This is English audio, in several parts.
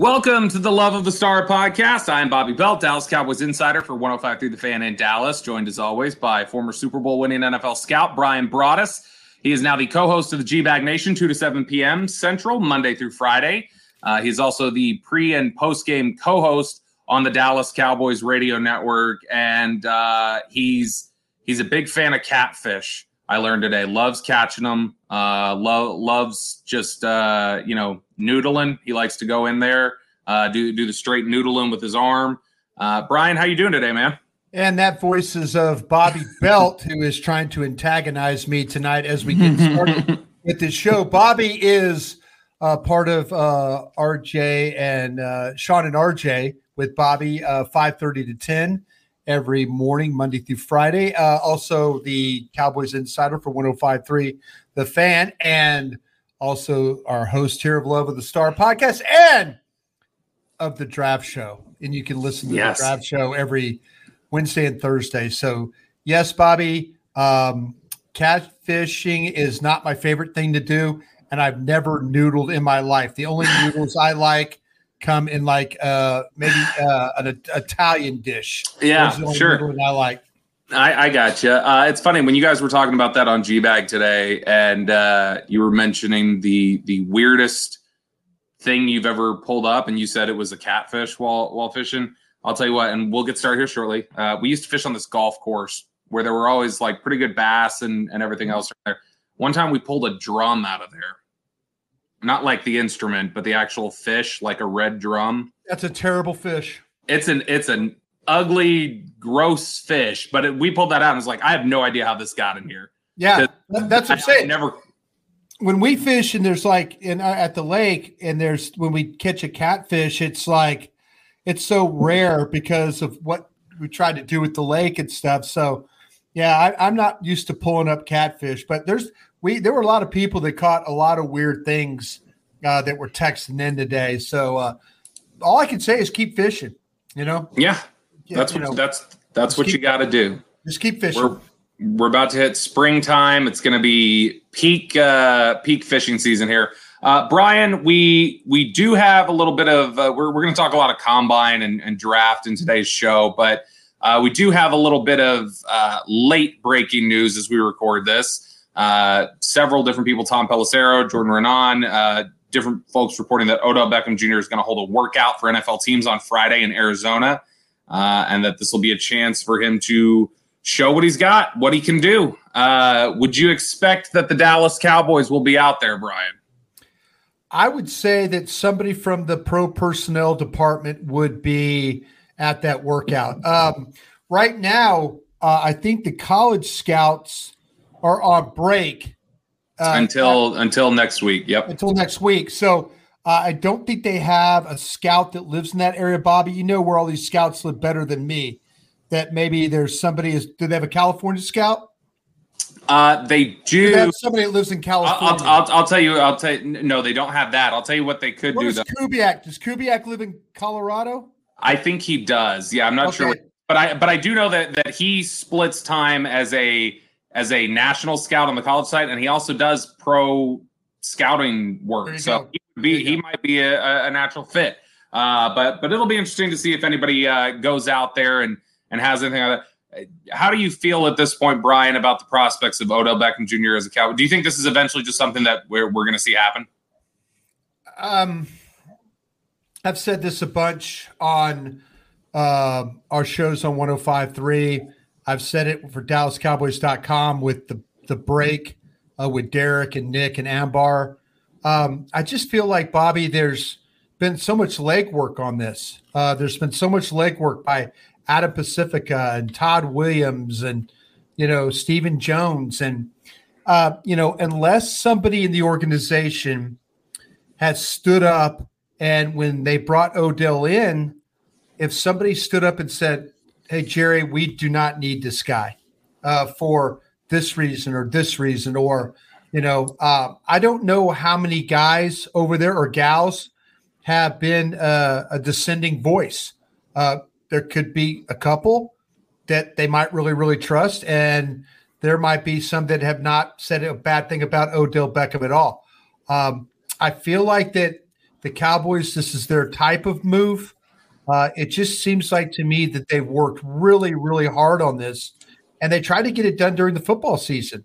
Welcome to the Love of the Star podcast. I'm Bobby Belt, Dallas Cowboys insider for 105 through the fan in Dallas, joined as always by former Super Bowl winning NFL scout Bryan Broaddus. He is now the co-host of the G-Bag Nation, 2 to 7 p.m. Central, Monday through Friday. Uh, he's also the pre and post game co-host on the Dallas Cowboys radio network, and uh, he's he's a big fan of catfish. I learned today. Loves catching them. Uh, lo- loves just uh, you know noodling. He likes to go in there, uh, do do the straight noodling with his arm. Uh, Bryan, how you doing today, man? And that voice is of Bobby Belt, who is trying to antagonize me tonight as we get started with this show. Bobby is uh, part of uh, RJ and uh, Shan and RJ with Bobby, uh, five thirty to ten every morning, Monday through Friday. Uh, also, the Cowboys Insider for 1053 The Fan, and also our host here of Love of the Star podcast and of the Draft Show. And you can listen to yes. the Draft Show every Wednesday and Thursday. So, yes, Bobby, um, catfishing is not my favorite thing to do. And I've never noodled in my life. The only noodles I like come in like uh maybe uh an Italian dish. Yeah, sure. I like. I, I got you. Uh, it's funny when you guys were talking about that on G Bag today, and uh, you were mentioning the the weirdest thing you've ever pulled up, and you said it was a catfish while while fishing. I'll tell you what, and we'll get started here shortly. Uh, we used to fish on this golf course where there were always like pretty good bass and and everything else there. One time we pulled a drum out of there not like the instrument, but the actual fish, like a red drum. That's a terrible fish. It's an it's an ugly, gross fish. But it, we pulled that out and it's like I have no idea how this got in here. Yeah, that's what I'm saying. never. When we fish and there's like in uh, at the lake and there's when we catch a catfish, it's like it's so rare because of what we tried to do with the lake and stuff. So yeah, I, I'm not used to pulling up catfish, but there's we there were a lot of people that caught a lot of weird things uh, that were texting in today. So uh, all I can say is keep fishing. You know. Yeah, that's what know, that's that's what keep, you got to do. Just keep fishing. We're, we're about to hit springtime. It's going to be peak uh, peak fishing season here. Uh, Bryan, we we do have a little bit of uh, we're we're going to talk a lot of combine and, and draft in today's show, but uh, we do have a little bit of uh, late breaking news as we record this. Uh, several different people, Tom Pelissero, Jordan Renan, uh, different folks reporting that Odell Beckham Jr. is going to hold a workout for NFL teams on Friday in Arizona, uh, and that this will be a chance for him to show what he's got, what he can do. Uh, would you expect that the Dallas Cowboys will be out there, Bryan? I would say that somebody from the pro personnel department would be at that workout. Um, right now, uh, I think the college scouts are on break uh, until until next week. Yep, until next week. So uh, I don't think they have a scout that lives in that area. Bobby, you know where all these scouts live better than me. That maybe there's somebody. Is do they have a California scout? Uh, they do. They somebody that lives in California. I'll, I'll, I'll, tell you. I'll tell you. No, they don't have that. I'll tell you what they could do. Does Kubiak? Does Kubiak live in Colorado? I think he does. Yeah, I'm not okay. sure. But I but I do know that that he splits time as a as a national scout on the college side, and he also does pro scouting work. So be, he might be a, a natural fit. Uh, but but it'll be interesting to see if anybody uh, goes out there and and has anything like that. How do you feel at this point, Bryan, about the prospects of Odell Beckham Jr. as a Cowboy? Do you think this is eventually just something that we're we're going to see happen? Um, I've said this a bunch on uh, our shows on 105.3 I've said it for DallasCowboys.com with the the break uh, with Derek and Nick and Ambar. Um, I just feel like Bobby, there's been so much legwork on this. Uh, there's been so much legwork by Adam Pacifica and Todd Williams and you know Stephen Jones and uh, you know unless somebody in the organization has stood up And when they brought Odell in, if somebody stood up and said, Hey, Jerry, we do not need this guy uh, for this reason or this reason, or, you know, uh, I don't know how many guys over there or gals have been uh, a descending voice. Uh, there could be a couple that they might really, really trust. And there might be some that have not said a bad thing about Odell Beckham at all. Um, I feel like that the Cowboys, this is their type of move. Uh, it just seems like to me that they've worked really, really hard on this and they try to get it done during the football season.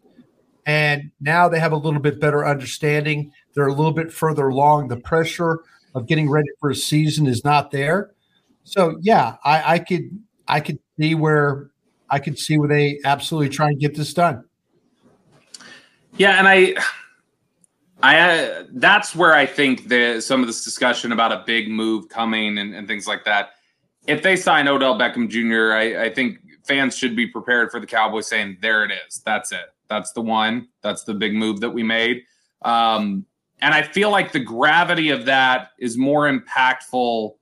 And now they have a little bit better understanding. They're a little bit further along. The pressure of getting ready for a season is not there. So yeah, I, I could I could see where I could see where they absolutely try and get this done. Yeah, and I I uh, that's where I think the some of this discussion about a big move coming and, and things like that. If they sign Odell Beckham Jr., I, I think fans should be prepared for the Cowboys saying, "There it is. That's it. That's the one. That's the big move that we made." Um, and I feel like the gravity of that is more impactful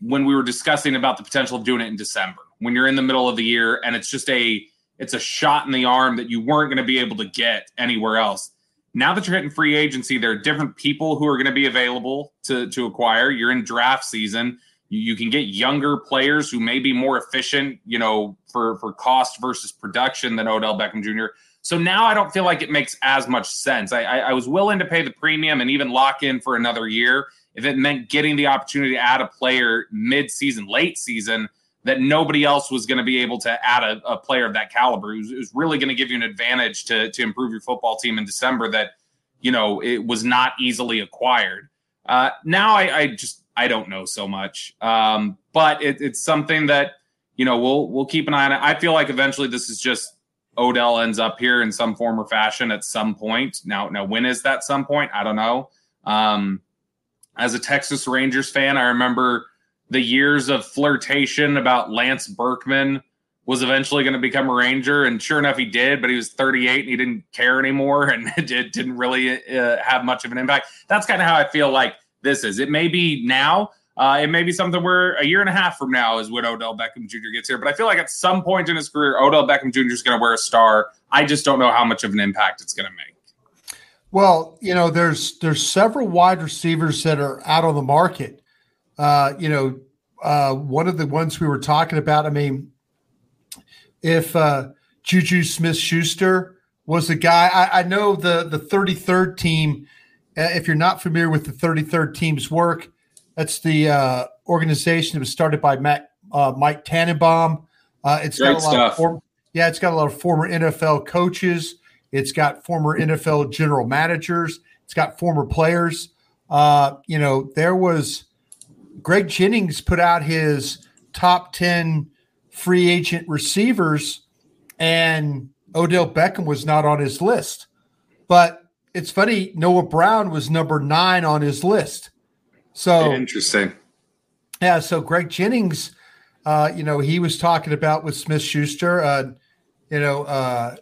when we were discussing about the potential of doing it in December, when you're in the middle of the year and it's just a it's a shot in the arm that you weren't going to be able to get anywhere else. Now that you're hitting free agency, there are different people who are going to be available to to acquire. You're in draft season you, can get younger players who may be more efficient, you know, for for cost versus production than Odell Beckham Jr. So now I don't feel like it makes as much sense. I, I, I was willing to pay the premium and even lock in for another year if it meant getting the opportunity to add a player mid-season, late season that nobody else was going to be able to add a, a player of that caliber. Was really going to give you an advantage to to improve your football team in December that you know it was not easily acquired. Uh, now I, I just I don't know so much. Um, but it, it's something that you know we'll we'll keep an eye on. I feel like eventually this is just Odell ends up here in some form or fashion at some point. Now, now when is that some point? I don't know. Um, as a Texas Rangers fan, I remember the years of flirtation about Lance Berkman was eventually going to become a Ranger, and sure enough, he did. But he was 38 and he didn't care anymore, and it didn't really uh, have much of an impact. That's kind of how I feel like this is. It may be now. Uh, it may be something where a year and a half from now is when Odell Beckham Jr. gets here. But I feel like at some point in his career, Odell Beckham Jr. is going to wear a star. I just don't know how much of an impact it's going to make. Well, you know, there's there's several wide receivers that are out on the market. Uh, you know, uh, one of the ones we were talking about. I mean, if uh, Juju Smith Schuster was the guy, I, I know the the 33rd team if you're not familiar with the 33rd team's work, that's the uh, organization that was started by Matt, uh, Mike Tannenbaum. Uh, it's Great got a lot stuff. of form, yeah, it's got a lot of former NFL coaches. It's got former NFL general managers. It's got former players. Uh, you know, there was Greg Jennings put out his top 10 free agent receivers, and Odell Beckham was not on his list. But it's funny. Noah Brown was number nine on his list. So interesting. Yeah. So Greg Jennings, uh, you know, he was talking about with Smith Schuster, uh, you know, uh,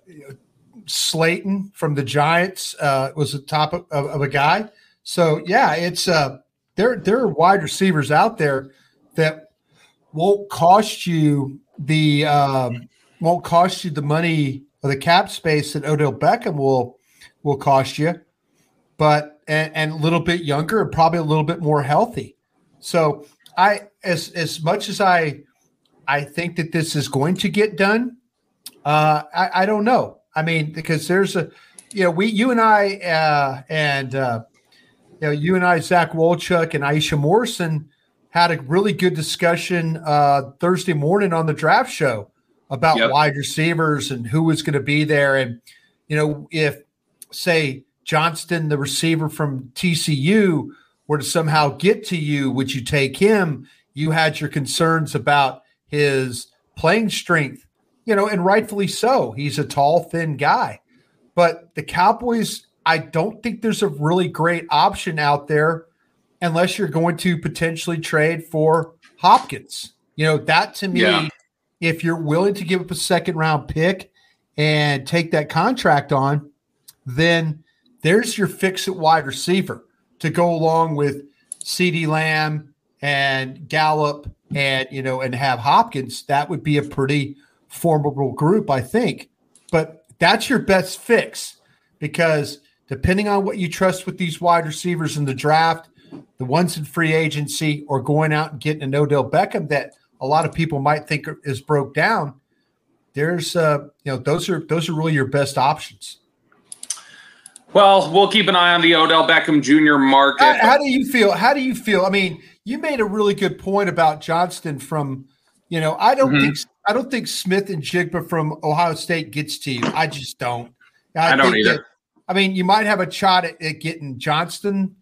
Slayton from the Giants uh, was the top of, of, of, a guy. So yeah, it's uh, there. There are wide receivers out there that won't cost you the um, won't cost you the money or the cap space that Odell Beckham will will cost you, but and, and a little bit younger and probably a little bit more healthy. So I as as much as I I think that this is going to get done, uh, I, I don't know. I mean, because there's a you know, we you and I uh, and uh, you know, you and I, Zach Wolchuk and Aisha Morrison had a really good discussion uh, Thursday morning on the draft show about yep. wide receivers and who was going to be there. And, you know, if say Johnston, the receiver from TCU, were to somehow get to you, would you take him? You had your concerns about his playing strength, you know, and rightfully so. He's a tall, thin guy. But the Cowboys, I don't think there's a really great option out there unless you're going to potentially trade for Hopkins. You know, that to me, yeah. if you're willing to give up a second round pick and take that contract on, then there's your fix it wide receiver to go along with CeeDee Lamb and Gallup and you know and have Hopkins, that would be a pretty formidable group, I think. But that's your best fix because depending on what you trust with these wide receivers in the draft, the ones in free agency, or going out and getting an Odell Beckham that a lot of people might think is broke down, there's uh, you know those are those are really your best options. Well, we'll keep an eye on the Odell Beckham Jr. market. How, how do you feel? How do you feel? I mean, you made a really good point about Johnston from, you know, I don't mm-hmm. think I don't think Smith-Njigba from Ohio State gets to you. I just don't. I, I don't either. That, I mean, you might have a shot at, at getting Johnston.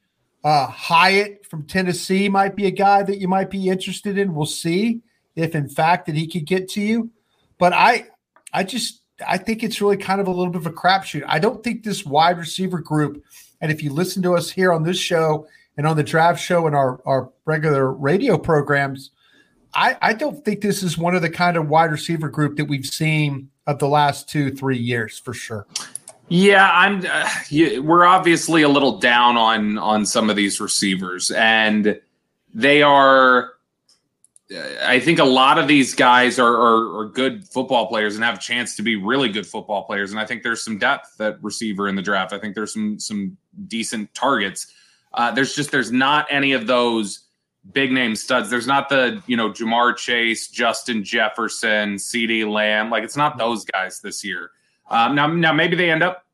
Uh, Hyatt from Tennessee might be a guy that you might be interested in. We'll see if, in fact, that he could get to you. But I, I just, I think it's really kind of a little bit of a crapshoot. I don't think this wide receiver group, and if you listen to us here on this show and on the draft show and our our regular radio programs, I, I don't think this is one of the kind of wide receiver group that we've seen of the last two three years for sure. Yeah, I'm. Uh, you, we're obviously a little down on on some of these receivers, and they are. I think a lot of these guys are, are, are good football players and have a chance to be really good football players. And I think there's some depth at receiver in the draft. I think there's some some decent targets. Uh, there's just there's not any of those big name studs. There's not the you know Ja'Marr Chase, Justin Jefferson, CeeDee Lamb. Like it's not those guys this year. Um, now, now maybe they end up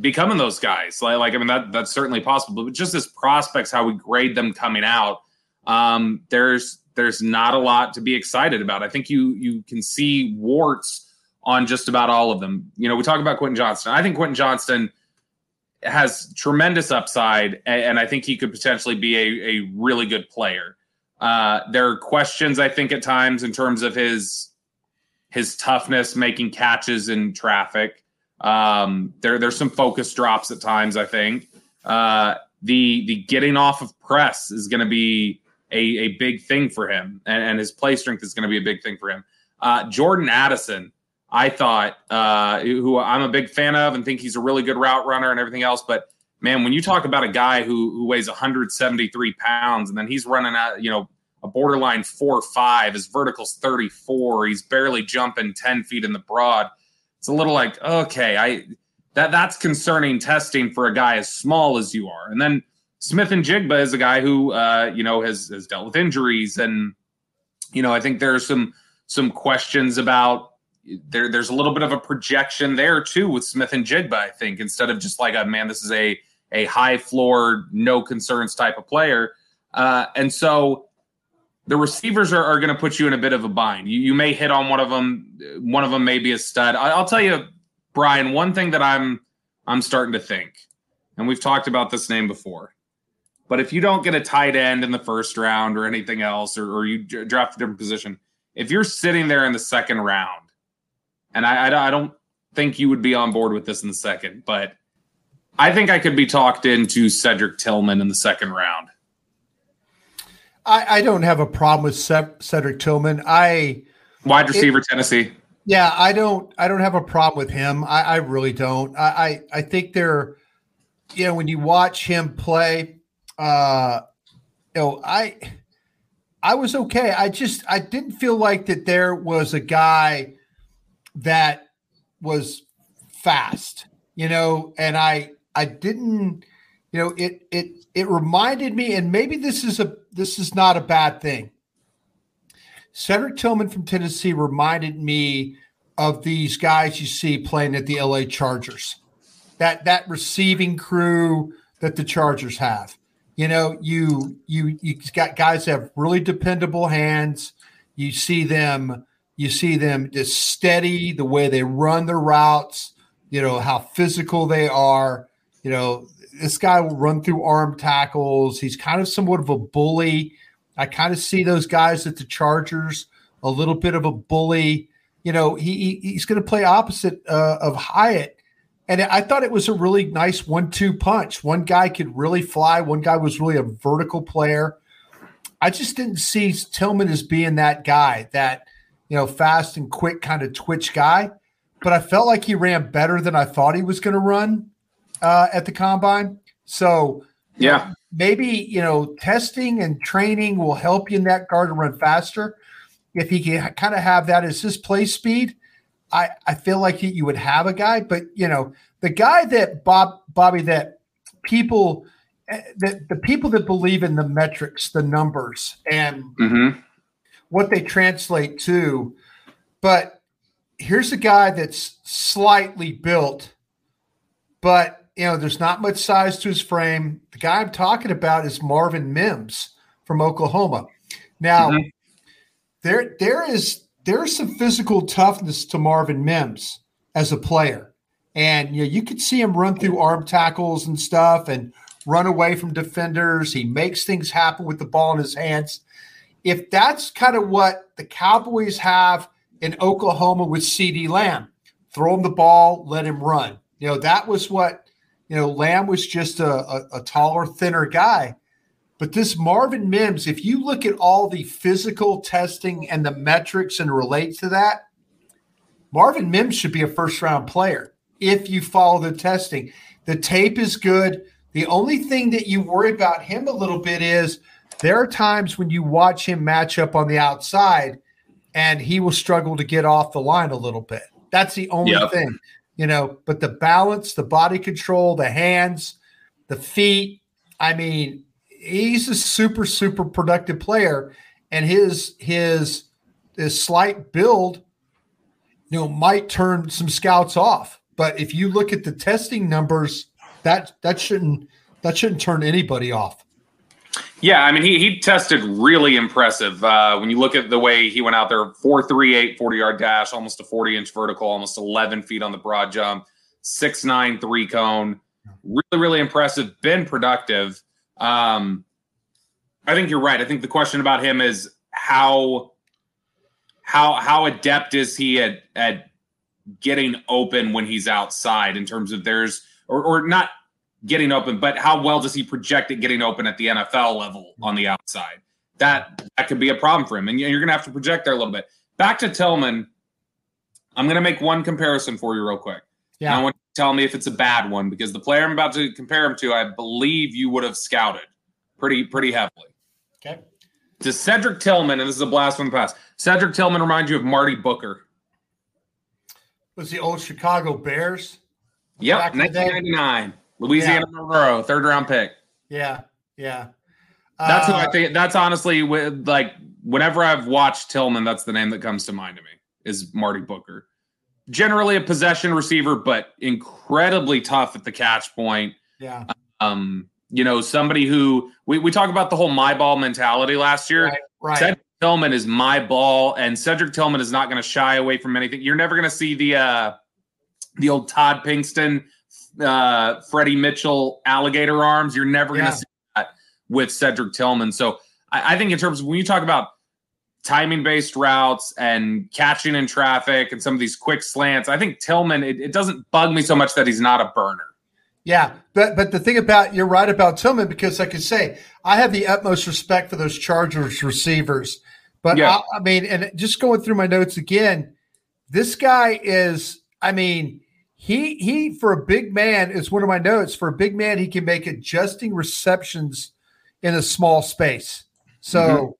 becoming those guys. Like, like I mean, that that's certainly possible. But just as prospects, how we grade them coming out, um, there's there's not a lot to be excited about. I think you you can see warts on just about all of them. You know, we talk about Quentin Johnston. I think Quentin Johnston has tremendous upside, and, and I think he could potentially be a, a really good player. Uh, there are questions I think at times in terms of his his toughness making catches in traffic. Um, there, there's some focus drops at times. I think uh, the the getting off of press is going to be a, a big thing for him, and, and his play strength is going to be a big thing for him. Uh, Jordan Addison, I thought, uh, who I'm a big fan of, and think he's a really good route runner and everything else. But man, when you talk about a guy who who weighs 173 pounds and then he's running out, you know, a borderline four five. His vertical's 34. He's barely jumping 10 feet in the broad. It's a little like, okay, I that that's concerning testing for a guy as small as you are. And then Smith-Njigba is a guy who uh, you know has has dealt with injuries and you know, I think there's some some questions about there there's a little bit of a projection there too with Smith-Njigba. I think, instead of just like a man, this is a a high floor, no concerns type of player. Uh, and so the receivers are, are going to put you in a bit of a bind. You, you may hit on one of them. One of them may be a stud. I, I'll tell you, Bryan, one thing that I'm I'm starting to think, and we've talked about this name before, but if you don't get a tight end in the first round or anything else, or, or you draft a different position, if you're sitting there in the second round, and I, I, I don't think you would be on board with this in the second, but I think I could be talked into Cedric Tillman in the second round. I, I don't have a problem with Cedric Tillman. I wide receiver it, Tennessee. Yeah, I don't. I don't have a problem with him. I, I really don't. I, I, I think they're, you know, when you watch him play, uh, you know, I I was okay. I just I didn't feel like that there was a guy that was fast, you know, and I I didn't, you know, it it it reminded me, and maybe this is a this is not a bad thing. Cedric Tillman from Tennessee reminded me of these guys you see playing at the LA Chargers. That that receiving crew that the Chargers have. You know, you you you got guys have really dependable hands. You see them, you see them just steady the way they run their routes, you know, how physical they are. You know, this guy will run through arm tackles. He's kind of somewhat of a bully. I kind of see those guys at the Chargers a little bit of a bully. You know, he he's going to play opposite uh, of Hyatt, and I thought it was a really nice one-two punch. One guy could really fly. One guy was really a vertical player. I just didn't see Tillman as being that guy, that you know, fast and quick kind of twitch guy. But I felt like he ran better than I thought he was going to run uh, at the combine. So yeah, maybe you know testing and training will help you in that guard to run faster. If he can kind of have that as his play speed, I I feel like he, you would have a guy. But you know the guy that Bob Bobby that people eh, that the people that believe in the metrics, the numbers, and Mm-hmm. what they translate to. But here's a guy that's slightly built, but you know, there's not much size to his frame. The guy I'm talking about is Marvin Mims from Oklahoma. Now, Mhm. there there is there's some physical toughness to Marvin Mims as a player. And you know, you could see him run through arm tackles and stuff and run away from defenders. He makes things happen with the ball in his hands. If that's kind of what the Cowboys have in Oklahoma with CeeDee Lamb, throw him the ball, let him run. You know, that was what, you know, Lamb was just a, a, a taller, thinner guy. But this Marvin Mims, if you look at all the physical testing and the metrics and relate to that, Marvin Mims should be a first round player if you follow the testing. The tape is good. The only thing that you worry about him a little bit is there are times when you watch him match up on the outside and he will struggle to get off the line a little bit. That's the only Yep. thing, you know. But the balance, the body control, the hands, the feet, I mean, he's a super, super productive player. And his his his slight build you know, might turn some scouts off. But if you look at the testing numbers, that that shouldn't that shouldn't turn anybody off. Yeah, I mean, he he tested really impressive. Uh, when you look at the way he went out there, 4.38 40 yard dash, almost a 40 inch vertical, almost 11 feet on the broad jump, six nine three cone. Really, really impressive. Been productive. Um, I think you're right. I think the question about him is how how how adept is he at at getting open when he's outside in terms of there's or or not getting open, but how well does he project it getting open at the NFL level on the outside? That that could be a problem for him, and you're going to have to project there a little bit. Back to Tillman, I'm going to make one comparison for you real quick. And I Yeah. want tell me if it's a bad one because the player I'm about to compare him to, I believe you would have scouted pretty pretty heavily. Okay. Does Cedric Tillman, and this is a blast from the past, Cedric Tillman remind you of Marty Booker? Was the old Chicago Bears? Yep, Back in the day. 1999, Louisiana Monroe, third round pick. Yeah. Yeah. That's Uh, I think. That's honestly with like whenever I've watched Tillman, that's the name that comes to mind to me is Marty Booker. Generally a possession receiver, but incredibly tough at the catch point. Yeah. Um, you know, somebody who we, we talk about the whole my ball mentality last year. Right. Right. Cedric Tillman is my ball, and Cedric Tillman is not going to shy away from anything. You're never going to see the uh, the old Todd Pinkston, uh, Freddie Mitchell alligator arms. You're never going to see that with Cedric Tillman. So I, I think in terms of when you talk about timing based routes and catching in traffic and some of these quick slants, I think Tillman. It, it doesn't bug me so much that he's not a burner. Yeah, but but the thing about you're right about Tillman because like I say, I have the utmost respect for those Chargers receivers. But Yeah. I, I mean, and just going through my notes again, this guy is. I mean, he he for a big man is one of my notes. For a big man, he can make adjusting receptions in a small space. So. Mhm.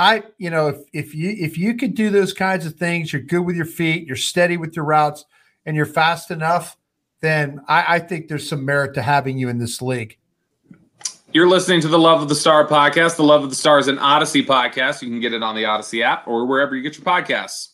I, you know, if if you if you could do those kinds of things, you're good with your feet, you're steady with your routes, and you're fast enough, then I, I think there's some merit to having you in this league. You're listening to the Love of the Star podcast. The Love of the Star is an Audacy podcast. You can get it on the Audacy app or wherever you get your podcasts.